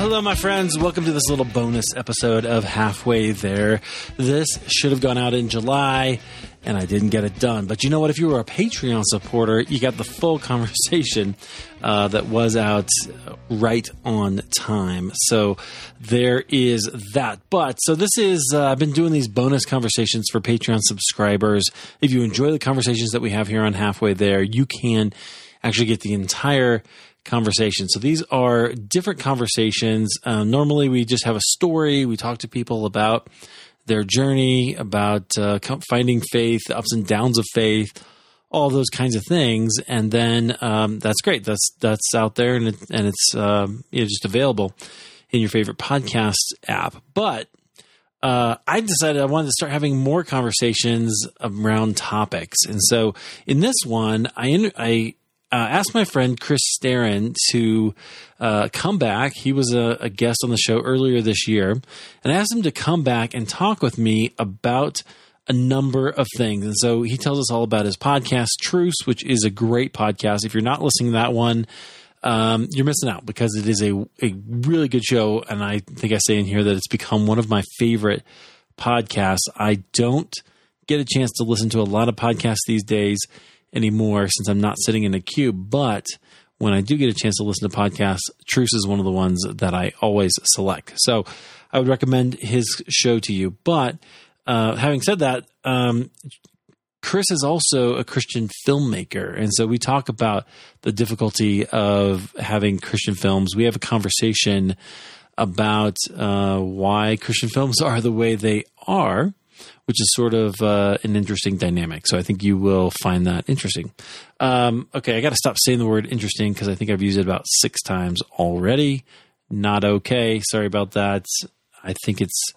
Hello, my friends. Welcome to this little bonus episode of Halfway There. This should have gone out in July, and I didn't get it done. But you know what? If you were a Patreon supporter, you got the full conversation uh, that was out right on time. So there is that. But so this is, uh, I've been doing these bonus conversations for Patreon subscribers. If you enjoy the conversations that we have here on Halfway There, you can actually get the entire conversation. So these are different conversations. Uh, normally, we just have a story. We talk to people about their journey, about uh, finding faith, ups and downs of faith, all those kinds of things, and then um, that's great. That's that's out there, and it, and it's um, you know, just available in your favorite podcast app. But uh, I decided I wanted to start having more conversations around topics, and so in this one, I I uh, asked my friend Chris Staron to uh, come back. He was a, a, guest on the show earlier this year, and I asked him to come back and talk with me about a number of things. And so he tells us all about his podcast, Truce, which is a great podcast. If you're not listening to that one, um, you're missing out because it is a, a really good show. And I think I say in here that it's become one of my favorite podcasts. I don't get a chance to listen to a lot of podcasts these days anymore since I'm not sitting in a queue. But when I do get a chance to listen to podcasts, Truce is one of the ones that I always select. So I would recommend his show to you. But uh, having said that, um, Chris is also a Christian filmmaker. And so we talk about the difficulty of having Christian films. We have a conversation about uh, why Christian films are the way they are which is sort of uh, an interesting dynamic. So I think you will find that interesting. Um, okay, I got to stop saying the word interesting because I think I've used it about six times already. Not okay. Sorry about that. I think it's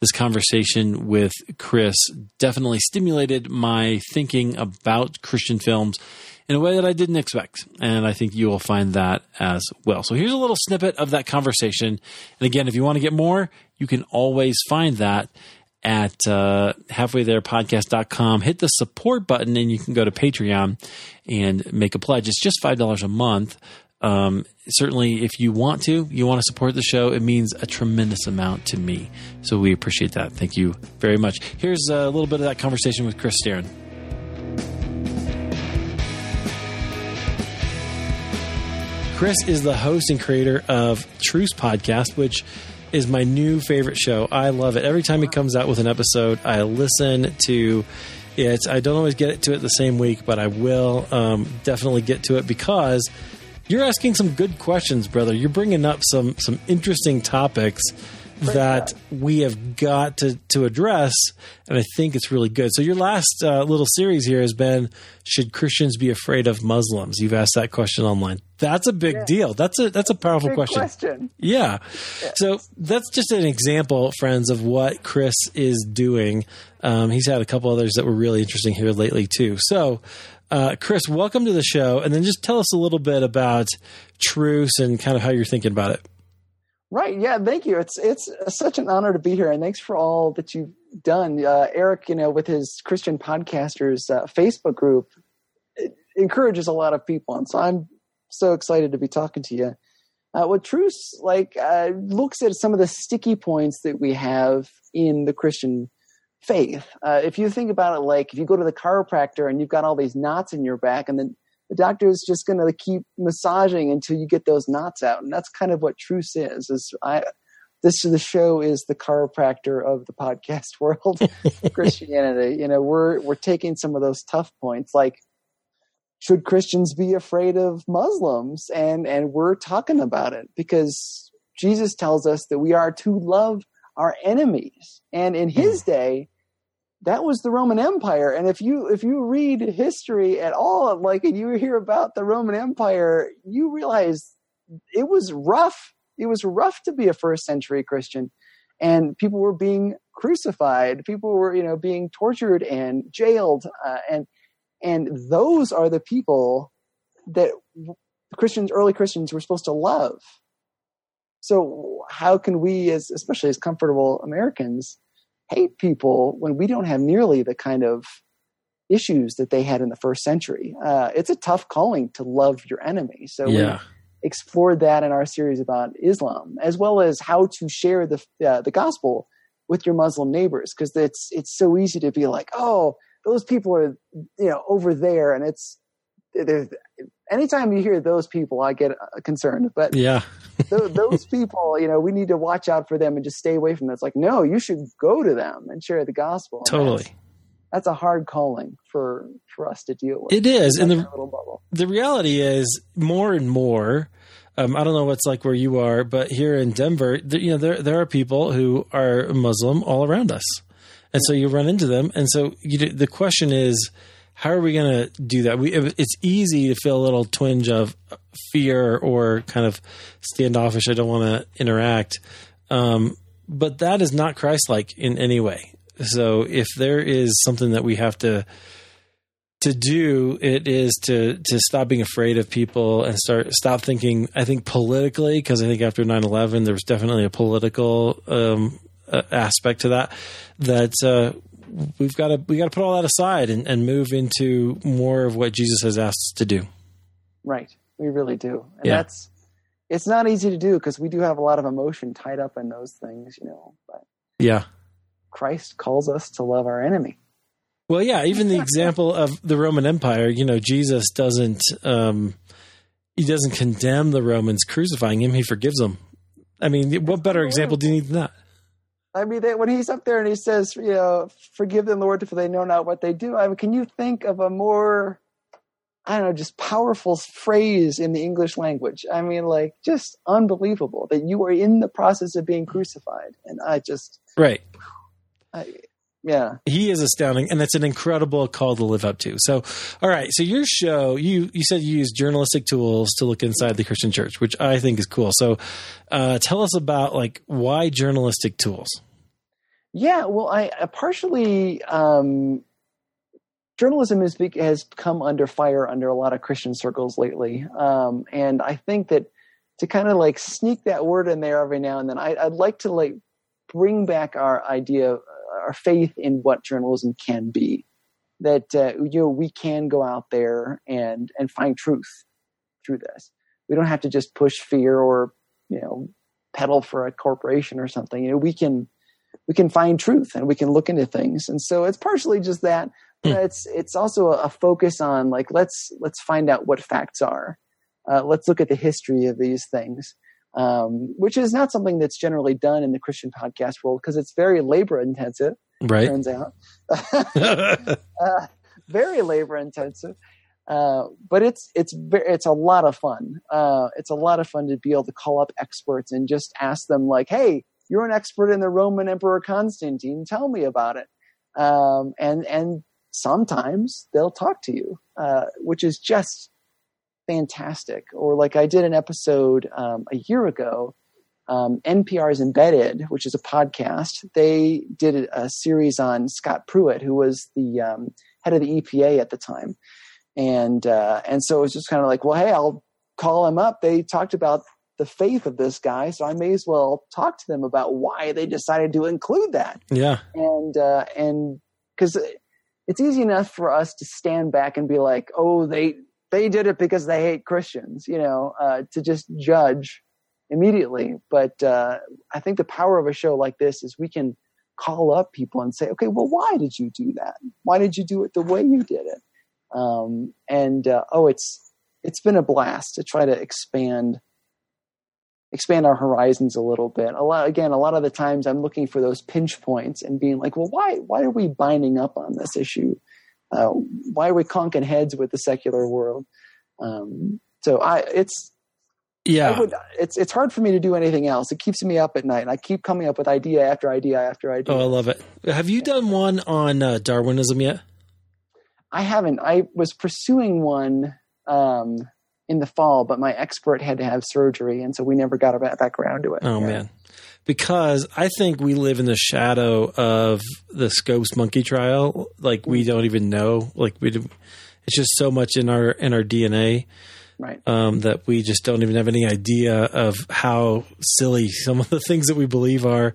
this conversation with Chris definitely stimulated my thinking about Christian films in a way that I didn't expect. And I think you will find that as well. So here's a little snippet of that conversation. And again, if you want to get more, you can always find that at uh, halfwaytherepodcast.com. Hit the support button and you can go to Patreon and make a pledge. It's just $5 a month. Um, certainly, if you want to, you want to support the show, it means a tremendous amount to me. So we appreciate that. Thank you very much. Here's a little bit of that conversation with Chris Staron. Chris is the host and creator of Truce Podcast, which is my new favorite show. I love it. Every time he comes out with an episode, I listen to it. I don't always get to it the same week, but I will um, definitely get to it because you're asking some good questions, brother. You're bringing up some some interesting topics that we have got to, to address, and I think it's really good. So, your last uh, little series here has been Should Christians be afraid of Muslims? You've asked that question online. That's a big yeah. deal. That's a that's a powerful question. question. Yeah. yeah. So that's just an example, friends, of what Chris is doing. Um, he's had a couple others that were really interesting here lately too. So, uh, Chris, welcome to the show, and then just tell us a little bit about Truce and kind of how you're thinking about it. Right. Yeah. Thank you. It's it's such an honor to be here, and thanks for all that you've done, uh, Eric. You know, with his Christian podcasters uh, Facebook group, encourages a lot of people, and so I'm so excited to be talking to you. Uh, what Truce like uh, looks at some of the sticky points that we have in the Christian faith. Uh, if you think about it, like if you go to the chiropractor and you've got all these knots in your back, and then the doctor is just going to keep massaging until you get those knots out. And that's kind of what truce is is i this is the show is the chiropractor of the podcast world christianity. You know we're we're taking some of those tough points. Like should christians be afraid of muslims? And and we're talking about it because jesus tells us that we are to love our enemies. And in his mm. day that was the Roman Empire. And if you if you read history at all, like and you hear about the Roman Empire, you realize it was rough. It was rough to be a first century Christian, and people were being crucified. People were you know being tortured and jailed, uh, and and those are the people that Christians, early Christians, were supposed to love. So how can we, as especially as comfortable Americans, hate people when we don't have nearly the kind of issues that they had in the first century. Uh, it's a tough calling to love your enemy. So yeah. explored that in our series about Islam, as well as how to share the uh, the gospel with your Muslim neighbors, because it's it's so easy to be like, oh, those people are you know over there, and it's anytime you hear those people, I get uh, concerned. But yeah, th- those people, you know, we need to watch out for them and just stay away from them. It's like, no, you should go to them and share the gospel. Totally. That's, that's, a hard calling for for us to deal with. It is, and the the reality is more and more. Um, I don't know what's like where you are, but here in Denver, you know, there there are people who are Muslim all around us, and so you run into them, and so you, the question is how are we going to do that? We, it's easy to feel a little twinge of fear or kind of standoffish. I don't want to interact. Um, but that is not Christ like in any way. So if there is something that we have to to do, it is to to stop being afraid of people and start stop thinking. I think politically, because I think after 9-11, there was definitely a political um, aspect to that. That uh, we've got to we got to put all that aside and, and move into more of what Jesus has asked us to do. Right, we really do, and yeah. that's it's not easy to do because we do have a lot of emotion tied up in those things, you know. But yeah, Christ calls us to love our enemy. Well, yeah, even the example of the Roman Empire, you know, Jesus doesn't um, he doesn't condemn the Romans crucifying him; he forgives them. I mean, what better example do you need than that? I mean, they, when he's up there and he says, you know, forgive them, Lord, for they know not what they do. I mean, can you think of a more, I don't know, just powerful phrase in the English language? I mean, like, just unbelievable that you are in the process of being crucified. And I just. Right. I, yeah. He is astounding and it's an incredible call to live up to. So all right so your show you you said you use journalistic tools to look inside the christian church which i think is cool. So uh, tell us about like why journalistic tools? Yeah well i, I partially um, journalism has, has come under fire under a lot of christian circles lately. Um, and i think that to kind of like sneak that word in there every now and then I, i'd like to like bring back our idea our faith in what journalism can be. That uh, you know we can go out there and and find truth through this. We don't have to just push fear or you know peddle for a corporation or something. You know we can we can find truth and we can look into things. And so it's partially just that, but mm. it's it's also a, a, focus on like let's let's find out what facts are. Uh, let's look at the history of these things um, which is not something that's generally done in the Christian podcast world because it's very labor intensive. Right. Turns out, uh, very labor intensive. Uh, but it's it's it's a lot of fun. Uh, it's a lot of fun to be able to call up experts and just ask them like, "Hey, you're an expert in the Roman Emperor Constantine. Tell me about it." Um, and and sometimes they'll talk to you, uh, which is just fantastic. Or like I did an episode um, a year ago, um, NPR's Embedded, which is a podcast. They did a, series on Scott Pruitt, who was the um, head of the EPA at the time, and uh, and so it was just kind of like, well, hey, I'll call him up. They talked about the faith of this guy, so I may as well talk to them about why they decided to include that. Yeah, and uh, and because it's easy enough for us to stand back and be like, oh, they they did it because they hate Christians, you know, uh, to just judge immediately. But uh, I think the power of a show like this is we can call up people and say, okay, well, why did you do that? Why did you do it the way you did it? Um, and uh, oh, it's it's been a blast to try to expand expand our horizons a little bit. A lot again, a lot of the times I'm looking for those pinch points and being like, well, why why are we binding up on this issue? Uh, why are we conking heads with the secular world? Um, so I, it's yeah, would, it's it's hard for me to do anything else. It keeps me up at night. and I keep coming up with idea after idea after idea. Oh, I love it. Have you done one on uh, Darwinism yet? I haven't. I was pursuing one um, in the fall, but my expert had to have surgery, and so we never got back around to it. Oh man, because I think we live in the shadow of the Scopes monkey trial. Like we don't even know. Like we, it's just so much in our in our DNA, right? Um, that we just don't even have any idea of how silly some of the things that we believe are,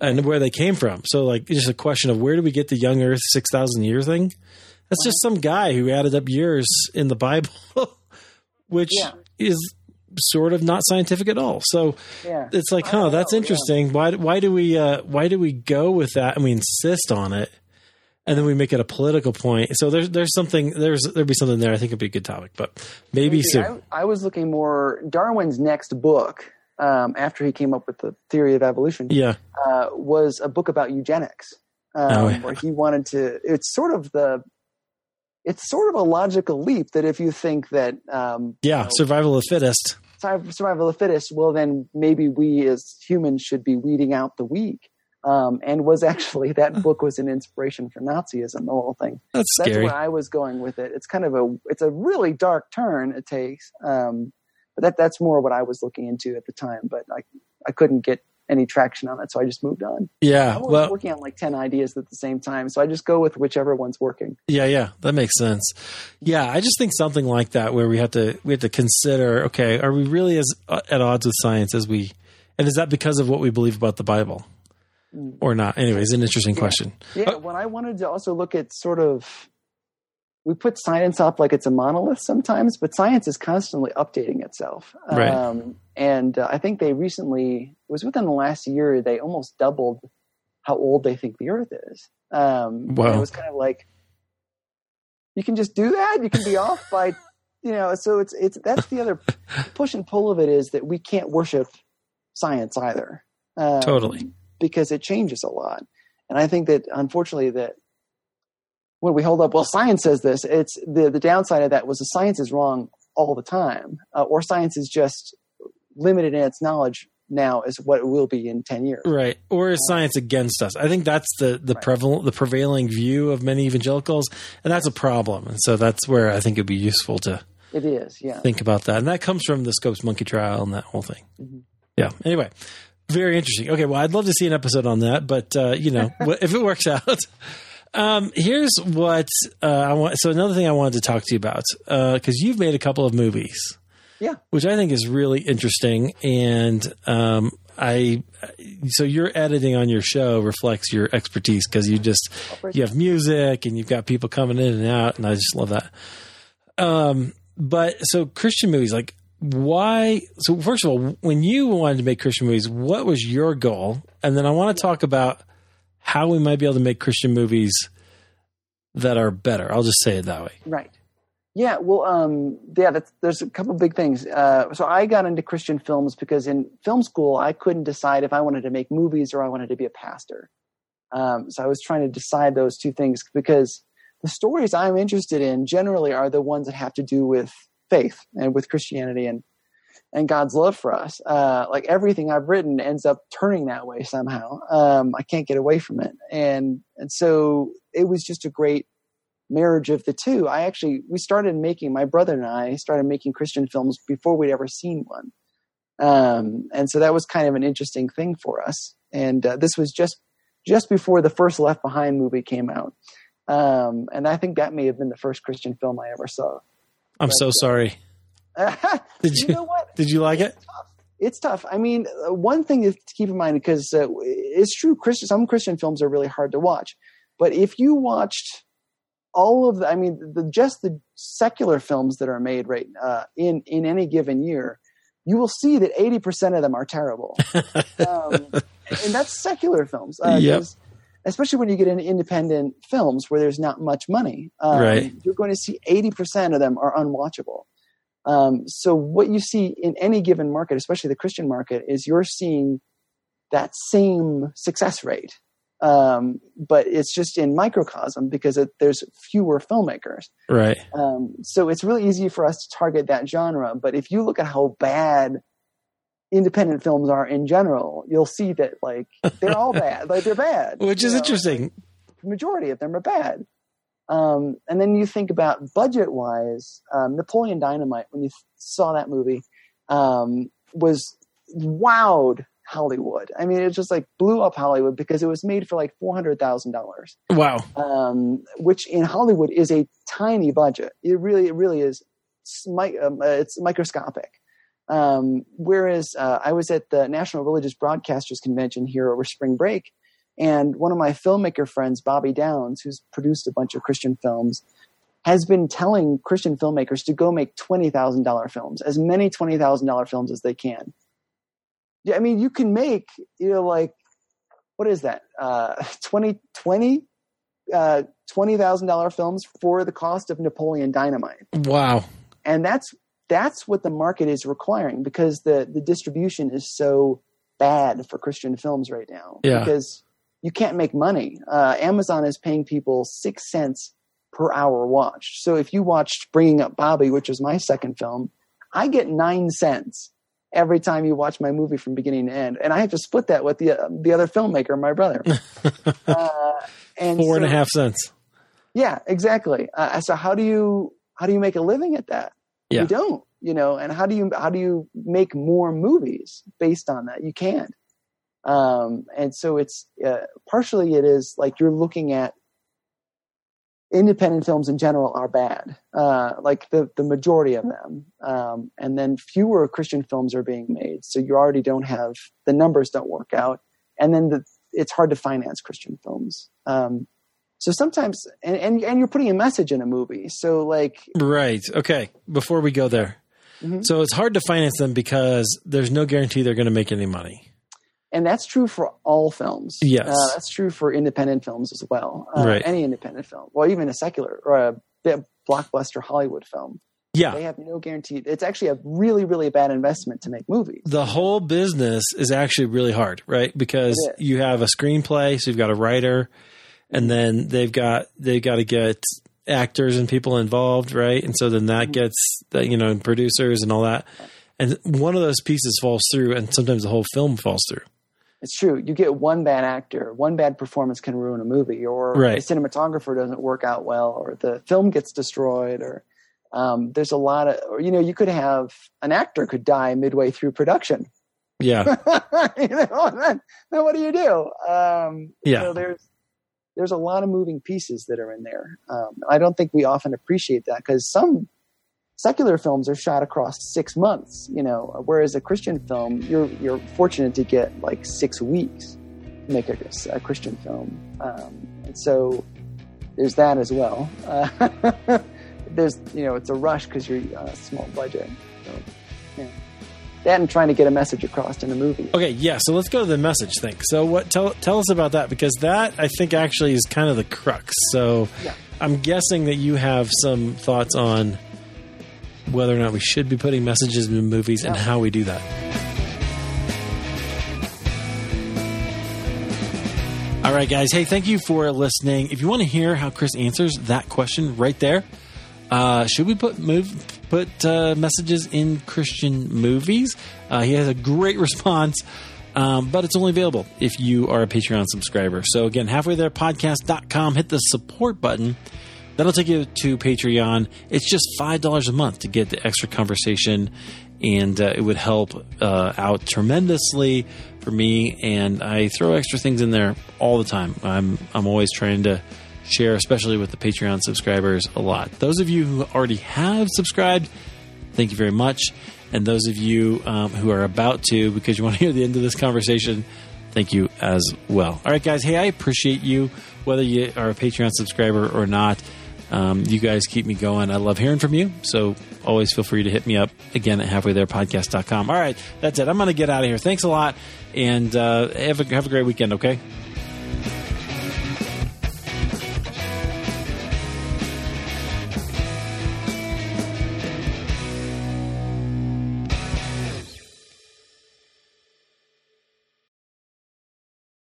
and where they came from. So like, it's just a question of where do we get the young Earth six thousand year thing? That's just some guy who added up years in the Bible, which yeah. is sort of not scientific at all. So Yeah. it's like, huh, that's know, yeah. interesting. Why why do we uh, why do we go with that and we insist on it, and then we make it a political point? So there's there's something there's there'd be something there. I think it'd be a good topic, but maybe, Maybe. soon. I, I was looking more Darwin's next book um, after he came up with the theory of evolution yeah, uh, was a book about eugenics, um, Oh, yeah. where he wanted to. It's sort of the. It's sort of a logical leap that if you think that um, yeah, survival of the fittest. Survival of the fittest, well, then maybe we as humans should be weeding out the weak. Um, and was actually that book was an inspiration for Nazism, the whole thing. That's That's scary. where I was going with it. It's kind of a it's a really dark turn it takes. Um, but that that's more what I was looking into at the time. But I I couldn't get any traction on it, so I just moved on. yeah, I was well, working on like ten ideas at the same time, so I just go with whichever one's working. Yeah, yeah, that makes sense. Yeah, I just think something like that where we have to we have to consider, okay, are we really as uh, at odds with science as we and is that because of what we believe about the Bible Mm. or not? Anyways, an interesting question. Yeah, when I wanted to also look at sort of we put science up like it's a monolith sometimes, but science is constantly updating itself. Right. Um, and uh, I think they recently, it was within the last year, they almost doubled how old they think the Earth is. Um, Wow. It was kind of like, you can just do that. You can be off by, you know. So it's it's that's the other push and pull of it is that we can't worship science either. Um, Totally. because it changes a lot. And I think that unfortunately that when we hold up, well, science says this. It's the the downside of that was the science is wrong all the time, uh, or science is just limited in its knowledge now is what it will be in ten years. Right. Or is science against us? I think that's the the Right. prevalent the prevailing view of many evangelicals and that's a problem. And so that's where I think it'd be useful to It is, yeah. think about that. And that comes from the Scopes monkey trial and that whole thing. Mhm. Yeah. Anyway, very interesting. Okay. Well, I'd love to see an episode on that, but, uh, you know, if it works out. Um, here's what uh, I want. So another thing I wanted to talk to you about because you've made a couple of movies, Yeah. which I think is really interesting. And um, I, so your editing on your show reflects your expertise because you just you have music and you've got people coming in and out, and I just love that. Um, but so Christian movies, like why? So first of all, when you wanted to make Christian movies, what was your goal? And then I want to talk about how we might be able to make Christian movies that are better. I'll just say it that way. Right. Yeah. Well, um, yeah. There's a couple big things. Uh, so I got into Christian films because in film school I couldn't decide if I wanted to make movies or I wanted to be a pastor. Um, so I was trying to decide those two things because the stories I'm interested in generally are the ones that have to do with faith and with Christianity and and God's love for us. Uh, like everything I've written ends up turning that way somehow. Um, I can't get away from it, and and so it was just a great marriage of the two. I actually we started making my brother and I started making Christian films before we'd ever seen one, um, and so that was kind of an interesting thing for us. And uh, this was just just before the first Left Behind movie came out, um, and I think that may have been the first Christian film I ever saw. I'm so sorry. Did you you know what? did you like it? it's tough. I mean, uh, one thing to keep in mind because uh, it's true. Christian, some Christian films are really hard to watch, but if you watched all of the, I mean, the, just the secular films that are made right uh, in in any given year, you will see that eighty percent of them are terrible, um, and that's secular films. Uh, Yep. Especially when you get into independent films where there's not much money, um, Right. You're going to see eighty percent of them are unwatchable. Um, so what you see in any given market, especially the Christian market, is you're seeing that same success rate, um, but it's just in microcosm because it, there's fewer filmmakers. Right. Um, so it's really easy for us to target that genre. But if you look at how bad independent films are in general, you'll see that like they're all bad. Like they're bad, Which is know? interesting. the majority of them are bad. Um, and then you think about budget wise, um, Napoleon Dynamite, when you th- saw that movie, um, was wowed Hollywood. I mean, it just like blew up Hollywood because it was made for like $400,000, Wow. um, which in Hollywood is a tiny budget. It really, it really is. It's, mi- um, uh, it's microscopic. Um, whereas uh, I was at the National Religious Broadcasters Convention here over spring break, and one of my filmmaker friends, Bobby Downs, who's produced a bunch of Christian films, has been telling Christian filmmakers to go make twenty thousand dollar films, as many twenty thousand dollar films as they can. Yeah, I mean, you can make you know like what is that uh, 20 20 uh, twenty thousand dollar films for the cost of Napoleon Dynamite, Wow. and that's that's what the market is requiring because the the distribution is so bad for Christian films right now. Yeah. because you can't make money. Uh, Amazon is paying people six cents per hour watched. So if you watched Bringing Up Bobby, which was my second film, I get nine cents every time you watch my movie from beginning to end, and I have to split that with the uh, the other filmmaker, my brother. uh, and Four and a half cents. yeah, exactly. Uh, so how do you how do you make a living at that? Yeah. You don't, you know. And how do you how do you make more movies based on that? You can't. Um, and so it's uh, partially it is like you're looking at independent films in general are bad, uh, like the the majority of them, um, and then fewer Christian films are being made. So you already don't have the numbers don't work out, and then the, it's hard to finance Christian films. Um, so sometimes, and, and and you're putting a message in a movie. So like, Right. Okay. Before we go there. Mhm. So it's hard to finance them because there's no guarantee they're going to make any money. And that's true for all films. Yes. uh, that's true for independent films as well. Uh, Right. Any independent film, well, even a secular or a blockbuster Hollywood film, Yeah. they have no guarantee. It's actually a really, really bad investment to make movies. the whole business is actually really hard, right? Because you have a screenplay, so you've got a writer, and then they've got they've got to get actors and people involved, right? And so then that Mm-hmm. gets the, you know and producers and all that, and one of those pieces falls through, and sometimes the whole film falls through. It's true. You get one bad actor, one bad performance can ruin a movie, or Right. the cinematographer doesn't work out well, or the film gets destroyed, or um, there's a lot of, or you know, you could have an actor could die midway through production. Yeah, you know, then, then what do you do? Um, Yeah. So there's there's a lot of moving pieces that are in there. Um, I don't think we often appreciate that because some secular films are shot across six months. You know, whereas a Christian film, you're you're fortunate to get like six weeks to make a, a Christian film, um, and so there's that as well. Uh, there's you know it's a rush because you're uh, a small budget. So, yeah. That and trying to get a message across in a movie. Okay, yeah. So let's go to the message thing. So what? Tell tell us about that because that I think actually is kind of the crux. So Yeah. I'm guessing that you have some thoughts on whether or not we should be putting messages in movies and how we do that. All right, guys. Hey, thank you for listening. If you want to hear how Chris answers that question right there, uh, should we put move put uh, messages in Christian movies? Uh, he has a great response, um, but it's only available if you are a Patreon subscriber. So again, halfway there podcast.com, hit the support button. That'll take you to Patreon. It's just five dollars a month to get the extra conversation, and uh, it would help uh, out tremendously for me. And I throw extra things in there all the time. I'm I'm always trying to share, especially with the Patreon subscribers, a lot. Those of you who already have subscribed, thank you very much. And those of you um, who are about to, because you want to hear the end of this conversation, thank you as well. All right, guys. Hey, I appreciate you, whether you are a Patreon subscriber or not. Um, you guys keep me going. I love hearing from you. So always feel free to hit me up again at halfwaytherepodcast.com. All right, that's it. I'm going to get out of here. Thanks a lot. And uh, have, a, have a great weekend, okay?